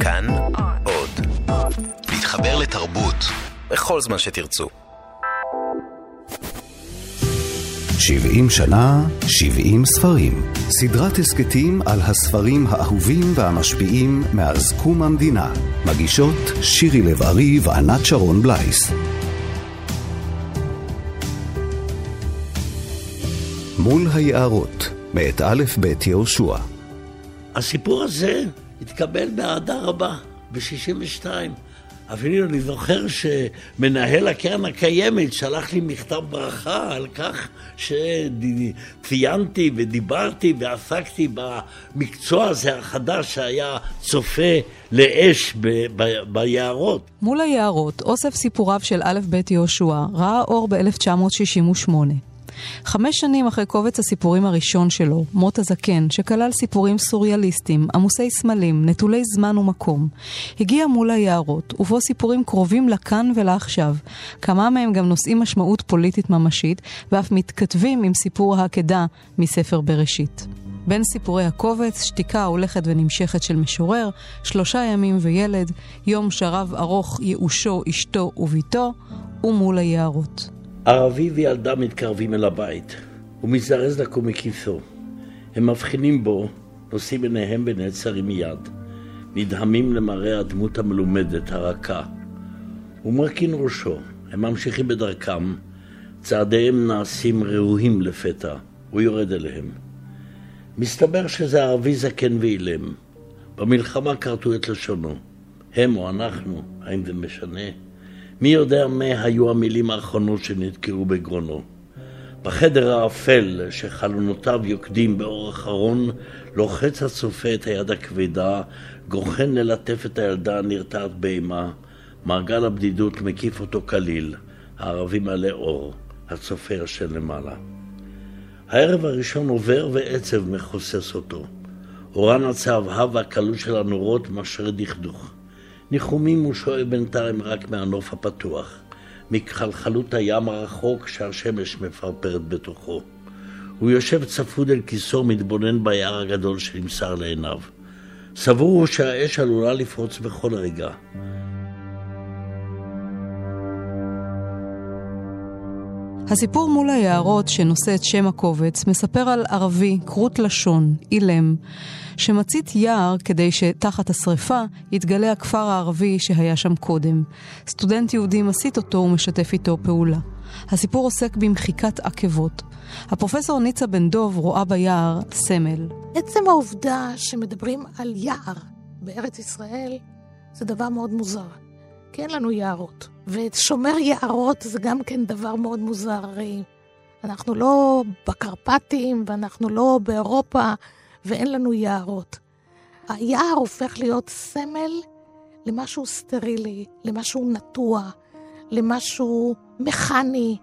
כאן עוד. להתחבר לתרבות בכל זמן שתרצו. 70 שנה, 70 ספרים. סדרת הסכתים על הספרים האהובים והמשפיעים מאז קום המדינה. מגישות שירי לב-ארי וענת שרון בלייס. מול היערות, מאת א' ב' יהושע. הסיפור הזה התקבל באהדה רבה ב-62. אפילו אני זוכר שמנהל הקרן הקיימת שלח לי מכתב ברכה על כך שציינתי ודיברתי ועסקתי במקצוע הזה החדש שהיה צופה לאש ב- ב- ביערות. מול היערות, אוסף סיפוריו של א' ב' יהושע ראה אור ב-1968. חמש שנים אחרי קובץ הסיפורים הראשון שלו, מות הזקן, שכלל סיפורים סוריאליסטיים, עמוסי סמלים, נטולי זמן ומקום, הגיע מול היערות, ובו סיפורים קרובים לכאן ולעכשיו. כמה מהם גם נושאים משמעות פוליטית ממשית, ואף מתכתבים עם סיפור העקדה מספר בראשית. בין סיפורי הקובץ, שתיקה הולכת ונמשכת של משורר, שלושה ימים וילד, יום שרב ארוך ייאושו אשתו וביתו, ומול היערות. ערבי וילדה מתקרבים אל הבית. הוא מזדרז לקום מכיסו. הם מבחינים בו, נושאים עיניהם ונעצרים מיד. נדהמים למראה הדמות המלומדת, הרכה. הוא מרכין ראשו. הם ממשיכים בדרכם. צעדיהם נעשים ראויים לפתע. הוא יורד אליהם. מסתבר שזה ערבי זקן ואילם. במלחמה כרתו את לשונו. הם או אנחנו, האם זה משנה? מי יודע מה היו המילים האחרונות שנתקעו בגרונו. בחדר האפל שחלונותיו יוקדים באור אחרון, לוחץ הצופה את היד הכבדה, גוחן ללטף את הילדה הנרתעת באימה. מעגל הבדידות מקיף אותו כליל, הערבי מלא אור, הצופה ישן למעלה. הערב הראשון עובר ועצב מכוסס אותו. אורן הצהבהב והקלות של הנורות משרה דכדוך. ניחומים הוא שואל בינתיים רק מהנוף הפתוח, מכחלחלות הים הרחוק שהשמש מפרפרת בתוכו. הוא יושב צפוד אל כיסו, מתבונן ביער הגדול שנמסר לעיניו. סבור הוא שהאש עלולה לפרוץ בכל רגע. הסיפור מול היערות שנושא את שם הקובץ מספר על ערבי, כרות לשון, אילם, שמצית יער כדי שתחת השרפה יתגלה הכפר הערבי שהיה שם קודם. סטודנט יהודי מסית אותו ומשתף איתו פעולה. הסיפור עוסק במחיקת עקבות. הפרופסור ניצה בן דוב רואה ביער סמל. עצם העובדה שמדברים על יער בארץ ישראל זה דבר מאוד מוזר. כי אין לנו יערות. ושומר יערות זה גם כן דבר מאוד מוזר. אנחנו לא בקרפטים ואנחנו לא באירופה ואין לנו יערות. היער הופך להיות סמל למשהו סטרילי, למשהו נטוע, למשהו מכני,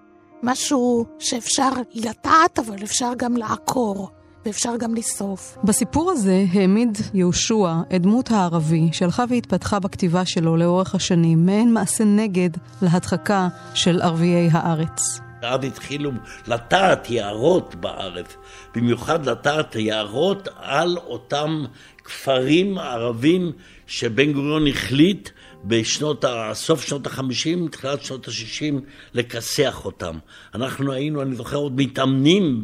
משהו שאפשר לטעת, אבל אפשר גם לעקור. ואפשר גם לשרוף. בסיפור הזה העמיד יהושע את דמות הערבי שהלכה והתפתחה בכתיבה שלו לאורך השנים, מעין מעשה נגד להדחקה של ערביי הארץ. אז התחילו לטעת יערות בארץ, במיוחד לטעת יערות על אותם כפרים ערבים שבן גוריון החליט בשנות, סוף שנות ה-50, תחילת שנות ה-60, לכסח אותם. אנחנו היינו, אני זוכר, עוד מתאמנים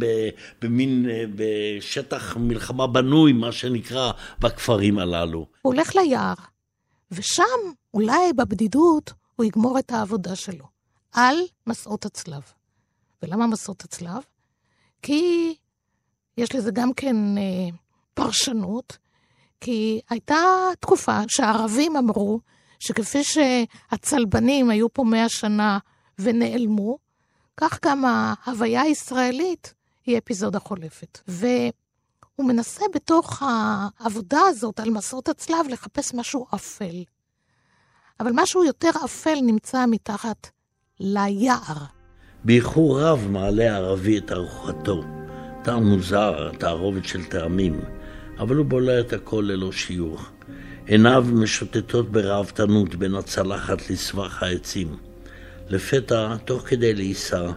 במין, בשטח מלחמה בנוי, מה שנקרא, בכפרים הללו. הוא הולך ליער, ושם, אולי בבדידות, הוא יגמור את העבודה שלו, על מסעות הצלב. ולמה מסעות הצלב? כי יש לזה גם כן אה, פרשנות, כי הייתה תקופה שהערבים אמרו שכפי שהצלבנים היו פה מאה שנה ונעלמו, כך גם ההוויה הישראלית היא אפיזודה חולפת. והוא מנסה בתוך העבודה הזאת על מסעות הצלב לחפש משהו אפל. אבל משהו יותר אפל נמצא מתחת ליער. באיחור רב מעלה הערבי את ארוחתו. טעם מוזר, תערובת של טעמים, אבל הוא בולע את הכל ללא שיעור. עיניו משוטטות בראוותנות בין הצלחת לסבך העצים. לפתע, תוך כדי לעיסה,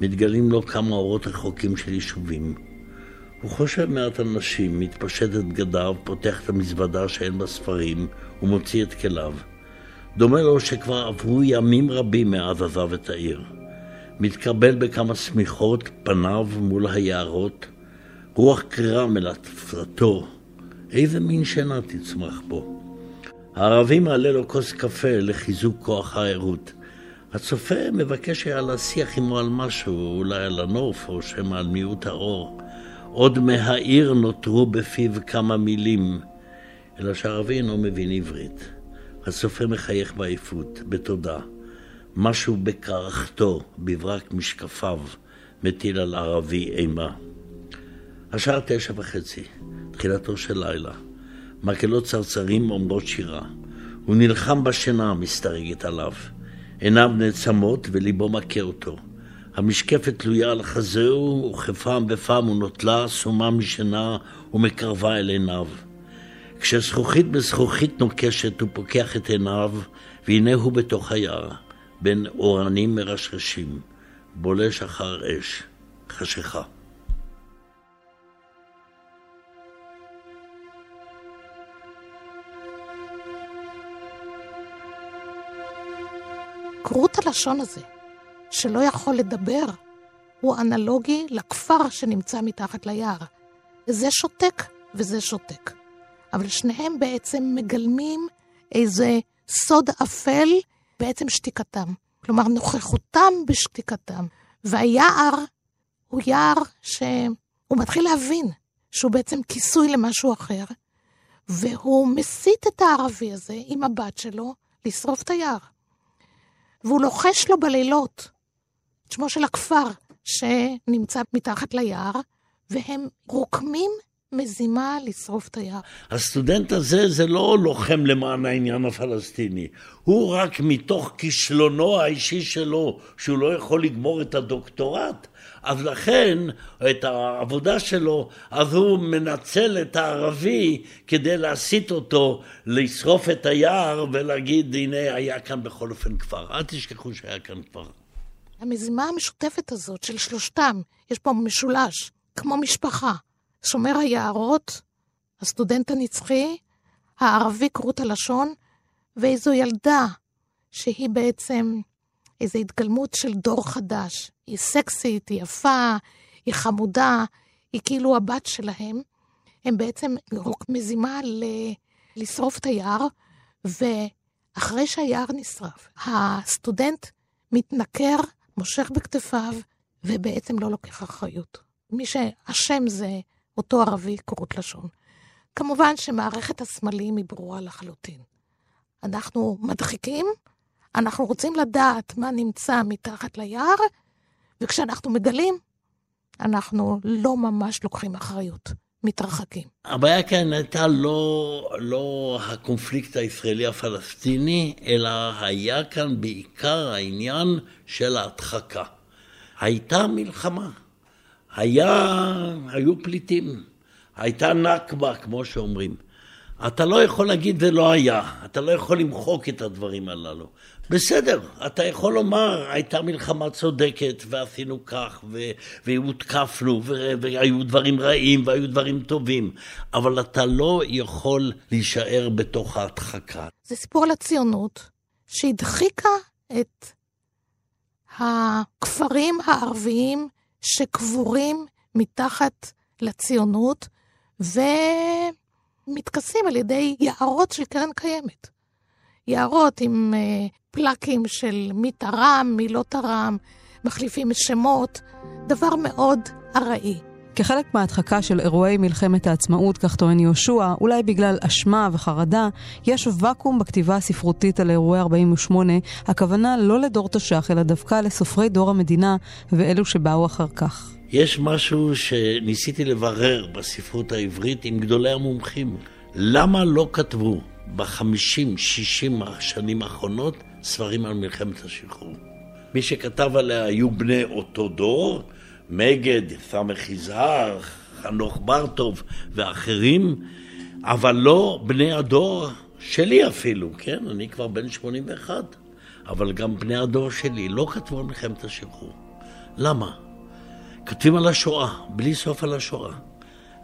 מתגלים לו כמה אורות רחוקים של יישובים. הוא חושב מעט על נשים, מתפשט את בגדיו, פותח את המזוודה שאין בה ספרים, ומוציא את כליו. דומה לו שכבר עברו ימים רבים מאז עזב את העיר. מתקבל בכמה שמיכות, פניו מול היערות, רוח קרירה מלטפתו. איזה מין שינה תצמח בו. הערבי מעלה לו כוס קפה לחיזוק כוח הערות. הצופה מבקש היה להשיח עמו על משהו, אולי על הנוף, או שמא על מיעוט האור. עוד מהעיר נותרו בפיו כמה מילים, אלא שהערבי אינו מבין עברית. הצופה מחייך בעייפות, בתודה. משהו בקרחתו, בברק משקפיו, מטיל על ערבי אימה. השעה תשע וחצי, תחילתו של לילה. מקהלות צרצרים אומרות שירה. הוא נלחם בשינה המסתרגת עליו. עיניו נעצמות וליבו מכה אותו. המשקפת תלויה על חזהו, וכפעם בפעם הוא נוטלה, סומה משינה ומקרבה אל עיניו. כשזכוכית בזכוכית נוקשת הוא פוקח את עיניו, והנה הוא בתוך היער, בין אורנים מרשרשים, בולש אחר אש, חשיכה. כרות הלשון הזה, שלא יכול לדבר, הוא אנלוגי לכפר שנמצא מתחת ליער. זה שותק וזה שותק. אבל שניהם בעצם מגלמים איזה סוד אפל בעצם שתיקתם. כלומר, נוכחותם בשתיקתם. והיער הוא יער שהוא מתחיל להבין שהוא בעצם כיסוי למשהו אחר, והוא מסית את הערבי הזה עם הבת שלו לשרוף את היער. והוא לוחש לו בלילות את שמו של הכפר שנמצא מתחת ליער, והם רוקמים מזימה לשרוף את היער. הסטודנט הזה זה לא לוחם למען העניין הפלסטיני. הוא רק מתוך כישלונו האישי שלו, שהוא לא יכול לגמור את הדוקטורט, אז לכן, את העבודה שלו, אז הוא מנצל את הערבי כדי להסיט אותו לשרוף את היער ולהגיד, הנה, היה כאן בכל אופן כפר. אל תשכחו שהיה כאן כפר. המזימה המשותפת הזאת של שלושתם, יש פה משולש, כמו משפחה. שומר היערות, הסטודנט הנצחי, הערבי כרות הלשון, ואיזו ילדה שהיא בעצם איזו התגלמות של דור חדש. היא סקסית, היא יפה, היא חמודה, היא כאילו הבת שלהם. הם בעצם מזימה ל... לשרוף את היער, ואחרי שהיער נשרף, הסטודנט מתנכר, מושך בכתפיו, ובעצם לא לוקח אחריות. מי שאשם זה אותו ערבי כרות לשון. כמובן שמערכת הסמלים היא ברורה לחלוטין. אנחנו מדחיקים, אנחנו רוצים לדעת מה נמצא מתחת ליער, וכשאנחנו מגלים, אנחנו לא ממש לוקחים אחריות, מתרחקים. הבעיה כאן הייתה לא, לא הקונפליקט הישראלי-הפלסטיני, אלא היה כאן בעיקר העניין של ההדחקה. הייתה מלחמה. היה, היו פליטים, הייתה נכבה, כמו שאומרים. אתה לא יכול להגיד זה לא היה, אתה לא יכול למחוק את הדברים הללו. בסדר, אתה יכול לומר, הייתה מלחמה צודקת, ועשינו כך, ו- והותקפנו, ו- והיו דברים רעים, והיו דברים טובים, אבל אתה לא יכול להישאר בתוך ההדחקה. זה סיפור על הציונות, שהדחיקה את הכפרים הערביים שקבורים מתחת לציונות ומתכסים על ידי יערות של קרן קיימת. יערות עם uh, פלקים של מי תרם, מי לא תרם, מחליפים שמות, דבר מאוד ארעי. כחלק מההדחקה של אירועי מלחמת העצמאות, כך טוען יהושע, אולי בגלל אשמה וחרדה, יש ואקום בכתיבה הספרותית על אירועי 48, הכוונה לא לדור תש"ח, אלא דווקא לסופרי דור המדינה ואלו שבאו אחר כך. יש משהו שניסיתי לברר בספרות העברית עם גדולי המומחים. למה לא כתבו בחמישים, שישים השנים האחרונות ספרים על מלחמת השחרור? מי שכתב עליה היו בני אותו דור, מגד, סמך יזהר, חנוך ברטוב ואחרים, אבל לא בני הדור שלי אפילו, כן? אני כבר בן 81, אבל גם בני הדור שלי לא כתבו על מלחמת השחרור. למה? כותבים על השואה, בלי סוף על השואה.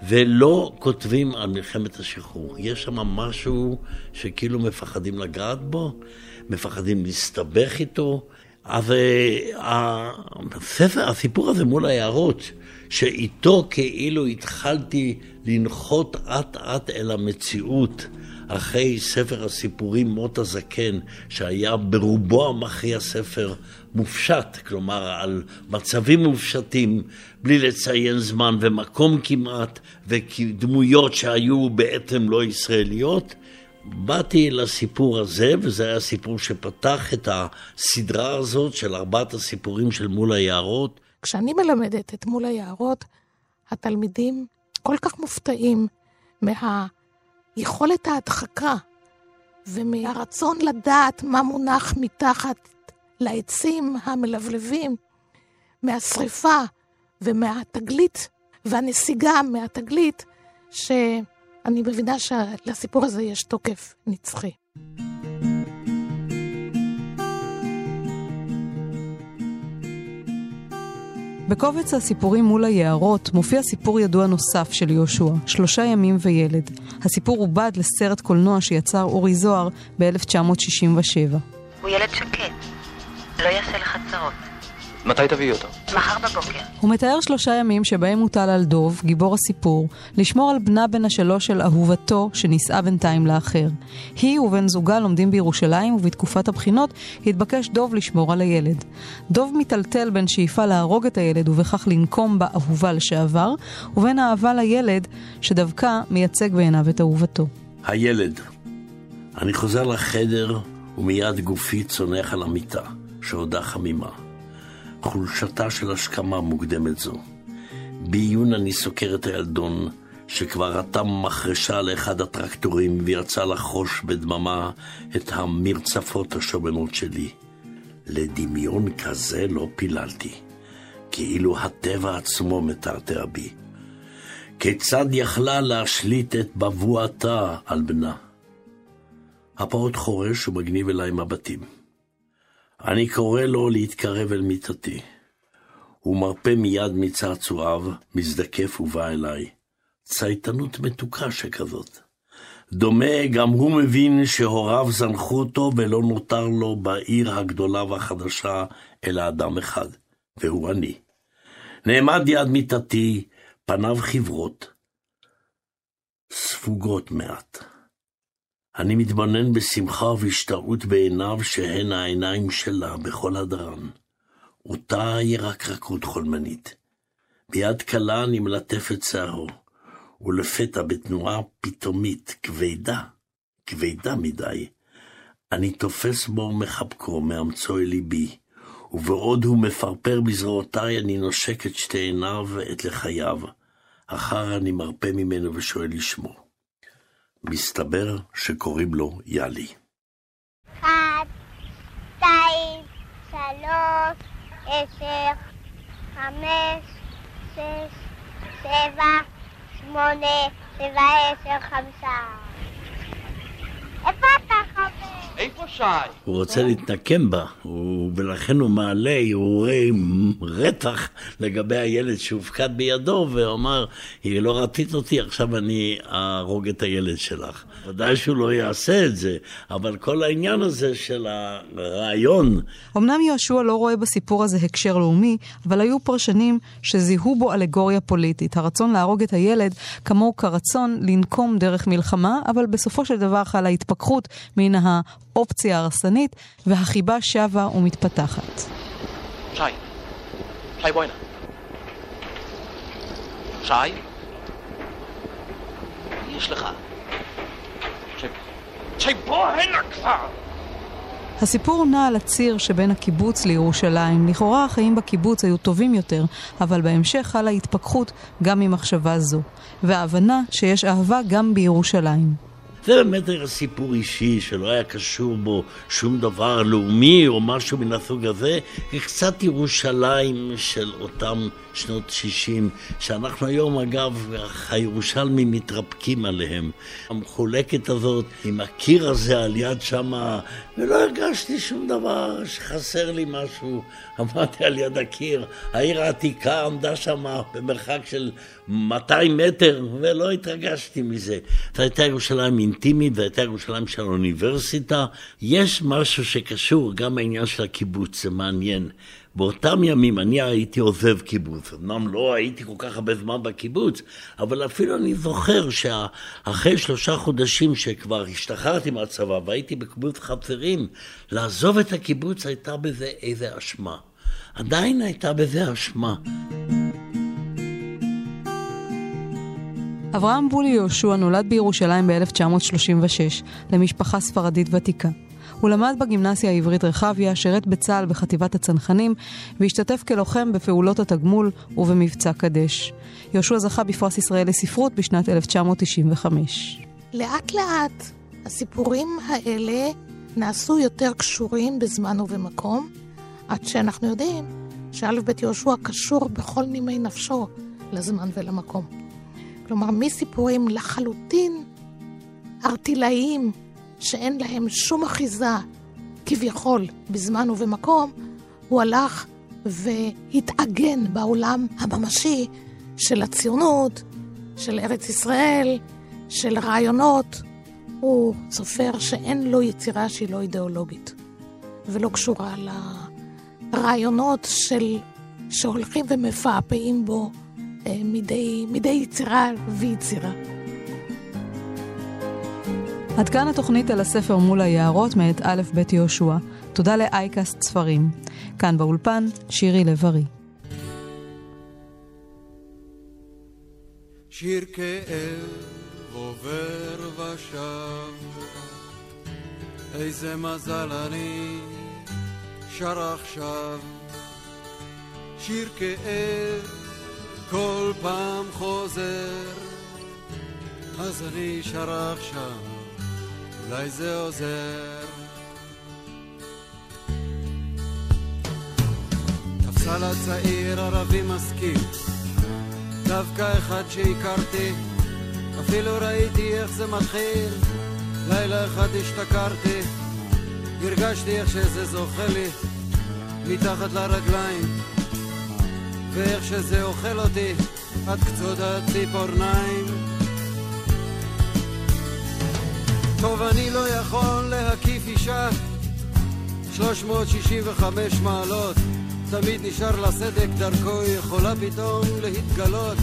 ולא כותבים על מלחמת השחרור. יש שם משהו שכאילו מפחדים לגעת בו, מפחדים להסתבך איתו. אז אה, הספר, הסיפור הזה מול היערות, שאיתו כאילו התחלתי לנחות אט אט אל המציאות. אחרי ספר הסיפורים מות הזקן, שהיה ברובו המכריע ספר מופשט, כלומר על מצבים מופשטים, בלי לציין זמן ומקום כמעט, ודמויות שהיו בעצם לא ישראליות. באתי לסיפור הזה, וזה היה סיפור שפתח את הסדרה הזאת של ארבעת הסיפורים של מול היערות. כשאני מלמדת את מול היערות, התלמידים כל כך מופתעים מה... יכולת ההדחקה ומהרצון לדעת מה מונח מתחת לעצים המלבלבים, מהשריפה ומהתגלית והנסיגה מהתגלית, שאני מבינה שלסיפור הזה יש תוקף נצחי. בקובץ הסיפורים מול היערות מופיע סיפור ידוע נוסף של יהושע, שלושה ימים וילד. הסיפור עובד לסרט קולנוע שיצר אורי זוהר ב-1967. הוא ילד שקט, לא יעשה לך צרות. מתי תביאי אותו? מחר בבוקר. הוא מתאר שלושה ימים שבהם הוטל על דוב, גיבור הסיפור, לשמור על בנה בן השלוש של אהובתו, שנישאה בינתיים לאחר. היא ובן זוגה לומדים בירושלים, ובתקופת הבחינות התבקש דוב לשמור על הילד. דוב מיטלטל בין שאיפה להרוג את הילד ובכך לנקום באהובה לשעבר, ובין אהבה לילד, שדווקא מייצג בעיניו את אהובתו. הילד. אני חוזר לחדר, ומיד גופי צונח על המיטה, שעודה חמימה. חולשתה של השכמה מוקדמת זו. בעיון אני סוקר את הילדון, שכבר רתם מחרשה לאחד הטרקטורים ויצא לחוש בדממה את המרצפות השומנות שלי. לדמיון כזה לא פיללתי, כאילו הטבע עצמו מטרטר בי. כיצד יכלה להשליט את בבואתה על בנה? הפעוט חורש ומגניב אליי מבטים. אני קורא לו להתקרב אל מיטתי. הוא מרפה מיד מצעצועיו, מזדקף ובא אליי. צייתנות מתוקה שכזאת. דומה גם הוא מבין שהוריו זנחו אותו ולא נותר לו בעיר הגדולה והחדשה אלא אדם אחד, והוא אני. נעמד יד מיטתי, פניו חברות, ספוגות מעט. אני מתבונן בשמחה ובהשתאות בעיניו שהן העיניים שלה בכל הדרן. אותה ירקרקות חולמנית. ביד קלה אני מלטף את שערו, ולפתע בתנועה פתאומית, כבדה, כבדה מדי, אני תופס בו מחבקו, מאמצו אל ליבי, ובעוד הוא מפרפר בזרועותיי, אני נושק את שתי עיניו ואת לחייו. אחר אני מרפה ממנו ושואל לשמו. מסתבר שקוראים לו יאלי. אחד, שתיים, שלוש, עשר, חמש, שש, שבע, שמונה, שבע, עשר, חמשה. איפה שי? הוא רוצה להתנקם בה, הוא, ולכן הוא מעלה הרהורי רתח לגבי הילד שהופקד בידו, ואמר, היא לא רצית אותי, עכשיו אני אהרוג את הילד שלך. ודאי שהוא לא יעשה את זה, אבל כל העניין הזה של הרעיון... אמנם יהושע לא רואה בסיפור הזה הקשר לאומי, אבל היו פרשנים שזיהו בו אלגוריה פוליטית. הרצון להרוג את הילד כמוהו כרצון לנקום דרך מלחמה, אבל בסופו של דבר חלה התפכחות מן האופציה ההרסנית, והחיבה שבה ומתפתחת. שי, שי בואי הנה. שי? יש לך. שי, שי בוא הנה כבר! הסיפור נע על הציר שבין הקיבוץ לירושלים. לכאורה החיים בקיבוץ היו טובים יותר, אבל בהמשך חלה התפכחות גם ממחשבה זו, וההבנה שיש אהבה גם בירושלים. זה באמת היה סיפור אישי שלא היה קשור בו שום דבר לאומי או משהו מן הסוג הזה, קצת ירושלים של אותם שנות 60, שאנחנו היום אגב, הירושלמים מתרפקים עליהם. המחולקת הזאת, עם הקיר הזה על יד שמה, ולא הרגשתי שום דבר שחסר לי משהו. עמדתי על יד הקיר, העיר העתיקה עמדה שמה במרחק של 200 מטר, ולא התרגשתי מזה. זו הייתה ירושלים אינטימית, זו הייתה ירושלים של האוניברסיטה. יש משהו שקשור גם לעניין של הקיבוץ, זה מעניין. באותם ימים אני הייתי עוזב קיבוץ. אמנם לא הייתי כל כך הרבה זמן בקיבוץ, אבל אפילו אני זוכר שאחרי שלושה חודשים שכבר השתחררתי מהצבא והייתי בקיבוץ חצרים, לעזוב את הקיבוץ הייתה בזה איזה אשמה. עדיין הייתה בזה אשמה. אברהם בולי יהושע נולד בירושלים ב-1936 למשפחה ספרדית ותיקה. הוא למד בגימנסיה העברית רחביה, שירת בצה"ל בחטיבת הצנחנים והשתתף כלוחם בפעולות התגמול ובמבצע קדש. יהושע זכה בפרס ישראל לספרות בשנת 1995. לאט לאט הסיפורים האלה נעשו יותר קשורים בזמן ובמקום, עד שאנחנו יודעים שא' ב' יהושע קשור בכל נימי נפשו לזמן ולמקום. כלומר, מסיפורים לחלוטין ארטילאיים, שאין להם שום אחיזה, כביכול, בזמן ובמקום, הוא הלך והתעגן בעולם הממשי של הציונות, של ארץ ישראל, של רעיונות. הוא סופר שאין לו יצירה שהיא לא אידיאולוגית, ולא קשורה לרעיונות של, שהולכים ומפעפעים בו אה, מדי, מדי יצירה ויצירה. עד כאן התוכנית על הספר מול היערות מאת א' ב' יהושע. תודה לאייקאסט ספרים. כאן באולפן, שירי לב-ארי. שיר כאב עובר ושב, איזה מזל אני שר עכשיו. שיר כאב כל פעם חוזר, אז אני שר עכשיו. אולי זה עוזר. תפסה צעיר ערבי משכיל, דווקא אחד שהכרתי, אפילו ראיתי איך זה מתחיל. לילה אחד השתכרתי, הרגשתי איך שזה זוכה לי מתחת לרגליים, ואיך שזה אוכל אותי עד קצות הציפורניים. טוב, אני לא יכול להקיף אישה. 365 מעלות. תמיד נשאר לה סדק דרכו, יכולה פתאום להתגלות.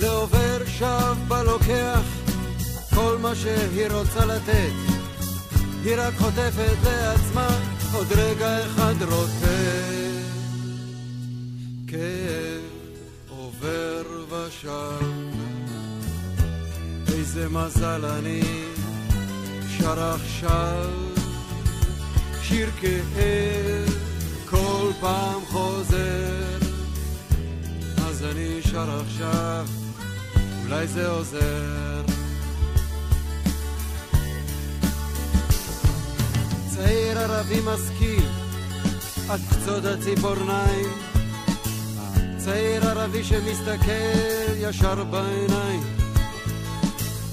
לעובר שב בלוקח כל מה שהיא רוצה לתת. היא רק חוטפת לעצמה עוד רגע אחד רוטט כאב עובר ושב איזה מזל אני שר עכשיו שיר כאב כל פעם חוזר. אז אני שר עכשיו אולי זה עוזר. צעיר ערבי משכיל עד קצות הציפורניים. צעיר ערבי שמסתכל ישר בעיניים.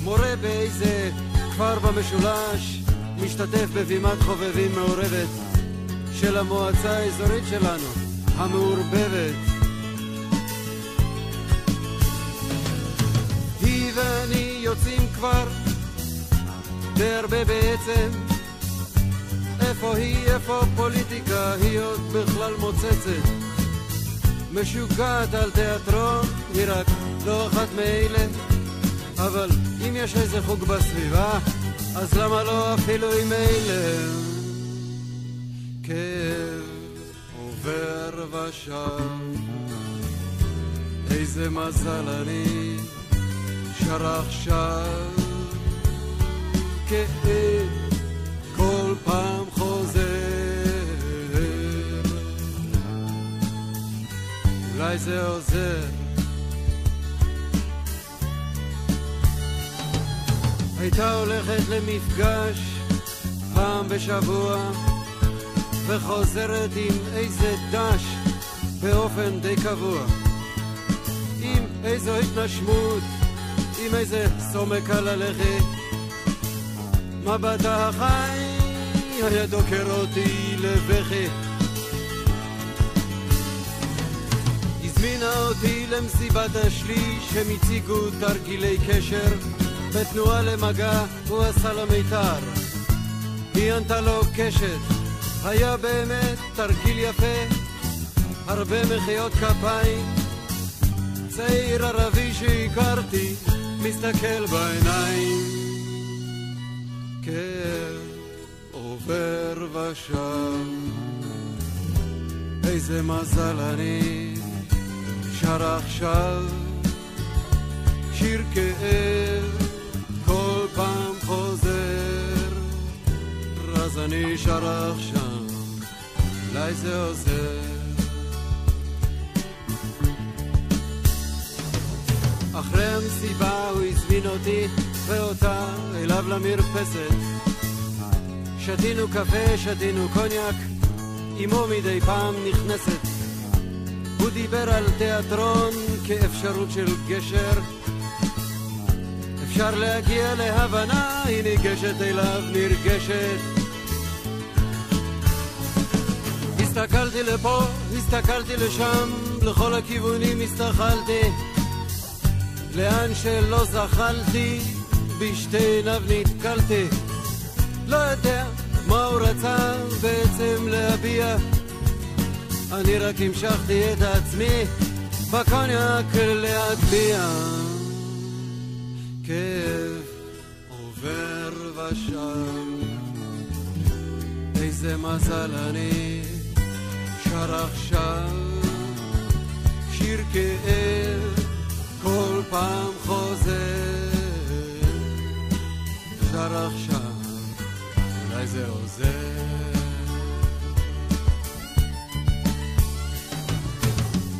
מורה באיזה כפר במשולש משתתף בבימת חובבים מעורבת של המועצה האזורית שלנו, המעורבבת. היא ואני יוצאים כבר די הרבה בעצם איפה היא, איפה פוליטיקה, היא עוד בכלל מוצצת משוגעת על תיאטרון, היא רק לא אחת מאלה אבל אם יש איזה חוג בסביבה, אז למה לא אפילו עם אלה? כאב עובר ושב, איזה מזל אני שר עכשיו. כאב כל פעם חוזר, אולי זה עוזר הייתה הולכת למפגש פעם בשבוע וחוזרת עם איזה דש באופן די קבוע איזו התנשמות, עם איזה סומק על הלכת. מבטה החי היה דוקר אותי לבכי. הזמינה אותי למסיבת השליש, הם הציגו תרגילי קשר, בתנועה למגע הוא עשה לה מיתר. היא ענתה לו קשת, היה באמת תרגיל יפה, הרבה מחיאות כפיים. צעיר ערבי שהכרתי, מסתכל בעיניים. כאב עובר ושב, איזה מזל אני שר עכשיו, שיר כאב אז אני שר עכשיו, אולי זה עוזר. אחרי המסיבה הוא הזמין אותי ואותה אליו למרפסת. שתינו קפה, שתינו קוניאק, אמו מדי פעם נכנסת. הוא דיבר על תיאטרון כאפשרות של גשר. אפשר להגיע להבנה, היא ניגשת אליו נרגשת. הסתכלתי לפה, הסתכלתי לשם, לכל הכיוונים הסתכלתי. לאן שלא זחלתי, בשתי עיניו נתקלתי. לא יודע מה הוא רצה בעצם להביע. אני רק המשכתי את עצמי בקוניאק להטביע. כאב עובר ושב, איזה מזל אני שר עכשיו שיר כאב כל פעם חוזר, שר עכשיו, אולי זה עוזר.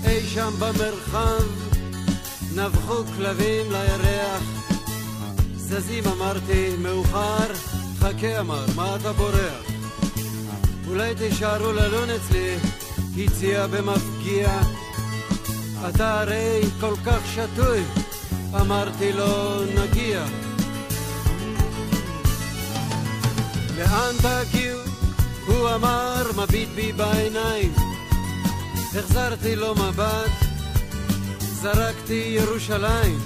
אי שם במרחב נבחו כלבים לירח, זזים אמרתי מאוחר, חכה אמר, מה אתה בורח? אולי תישארו ללון אצלי, הציע במפגיע אתה הרי כל כך שטוי, אמרתי לו נגיע. לאן תגיעו? הוא אמר, מביט בי בעיניים. החזרתי לו מבט, זרקתי ירושלים.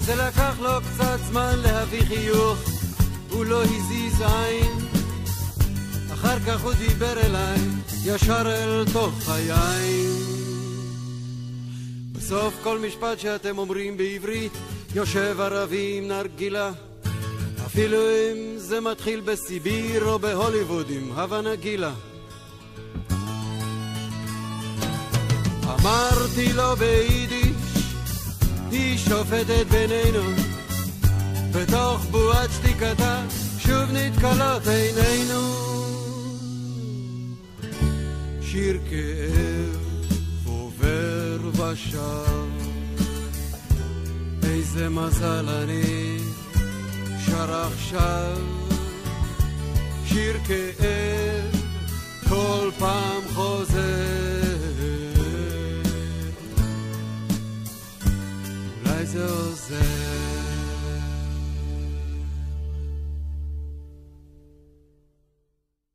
זה לקח לו קצת זמן להביא חיוך, הוא לא הזיז עין. אחר כך הוא דיבר אליי, ישר אל תוך היין. בסוף כל משפט שאתם אומרים בעברית, יושב ערבי עם נרגילה. אפילו אם זה מתחיל בסיביר או בהוליווד עם הווה נגילה. אמרתי לו ביידיש, היא שופטת בינינו. בתוך בועת שתיקתה שוב נתקלות עינינו. שיר כאב עובר ושב, איזה מזל אני שר עכשיו, שיר כאב כל פעם חוזר. אולי זה עוזר